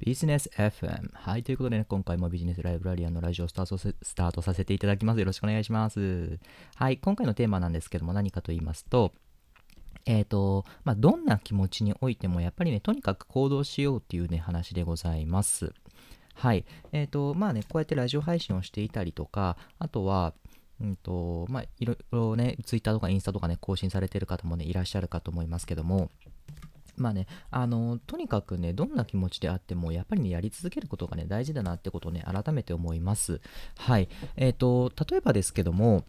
ビジネス FM。はい。ということでね、今回もビジネスライブラリアンのラジオをスタートスタートさせていただきます。よろしくお願いします。はい。今回のテーマなんですけども、何かと言いますと、えっ、ー、と、まあ、どんな気持ちにおいても、やっぱりね、とにかく行動しようっていうね、話でございます。はい。えっ、ー、と、まあね、こうやってラジオ配信をしていたりとか、あとは、うんと、まあ、いろいろね、ツイッターとかインスタとかね、更新されてる方もね、いらっしゃるかと思いますけども、まあね、あの、とにかくね、どんな気持ちであっても、やっぱりね、やり続けることがね、大事だなってことをね、改めて思います。はい。えっ、ー、と、例えばですけども、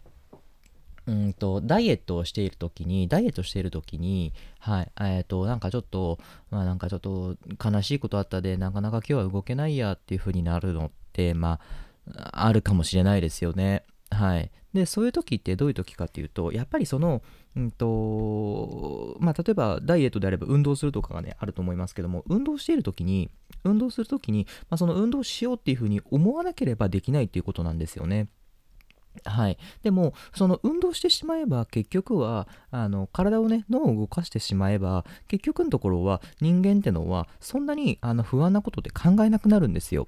うんと、ダイエットをしているときに、ダイエットしているときに、はい、えっ、ー、と、なんかちょっと、まあなんかちょっと悲しいことあったで、なかなか今日は動けないやっていう風になるのって、まあ、あるかもしれないですよね。はい。で、そういう時ってどういう時かっていうと、やっぱりその、うんと、まあ、例えばダイエットであれば運動するとかがね、あると思いますけども、運動している時に、運動する時に、まあ、その運動しようっていうふうに思わなければできないっていうことなんですよね。はい。でも、その運動してしまえば、結局は、あの、体をね、脳を動かしてしまえば、結局のところは、人間ってのは、そんなにあの不安なことって考えなくなるんですよ。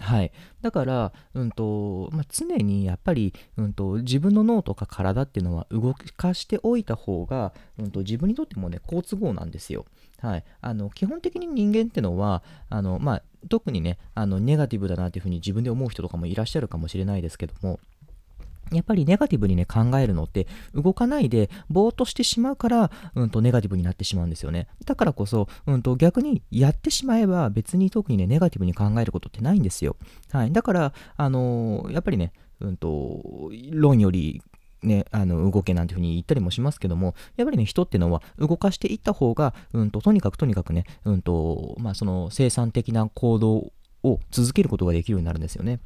はい。だから、うんとまあ、常にやっぱり、うんと、自分の脳とか体っていうのは動かしておいた方が、うんと、自分にとってもね、好都合なんですよ。はい。あの、基本的に人間ってのは、あの、まあ、特にね、あの、ネガティブだなっていうふうに自分で思う人とかもいらっしゃるかもしれないですけども、やっぱりネガティブにね、考えるのって、動かないで、ぼーっとしてしまうから、うんと、ネガティブになってしまうんですよね。だからこそ、うんと、逆にやってしまえば、別に特にね、ネガティブに考えることってないんですよ。はい。だから、あのー、やっぱりね、うんと、論より、ね、あの動けなんていうふうに言ったりもしますけども、やっぱりね、人ってのは動かしていった方が、うんと、とにかくとにかくね、うんと、まあ、その生産的な行動を続けることができるようになるんですよね。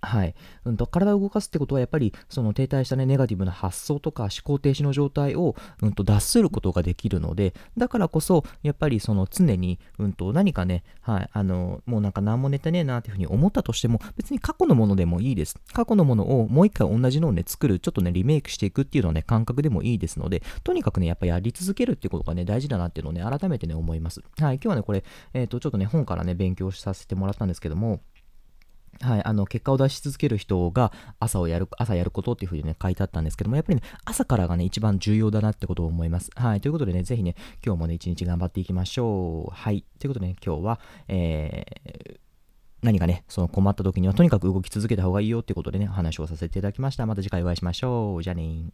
はい。うんと、体を動かすってことは、やっぱり、その停滞したね、ネガティブな発想とか思考停止の状態を、うんと、脱することができるので、だからこそ、やっぱり、その、常に、うんと、何かね、はい、あの、もうなんか何も寝てねえなっていうふうに思ったとしても、別に過去のものでもいいです。過去のものをもう一回同じのをね、作る、ちょっとね、リメイクしていくっていうのはね、感覚でもいいですので、とにかくね、やっぱやり続けるってことがね、大事だなっていうのをね、改めてね、思います。はい、今日はね、これ、えっ、ー、と、ちょっとね、本からね、勉強させてもらったんですけども、はい、あの結果を出し続ける人が朝をやる、朝やることっていうふうにね、書いてあったんですけども、やっぱりね、朝からがね、一番重要だなってことを思います。はい、ということでね、是非ね、今日もね、一日頑張っていきましょう。はい、ということでね、今日は、えー、何かね、その困った時にはとにかく動き続けた方がいいよってことでね、話をさせていただきました。また次回お会いしましょう。じゃあね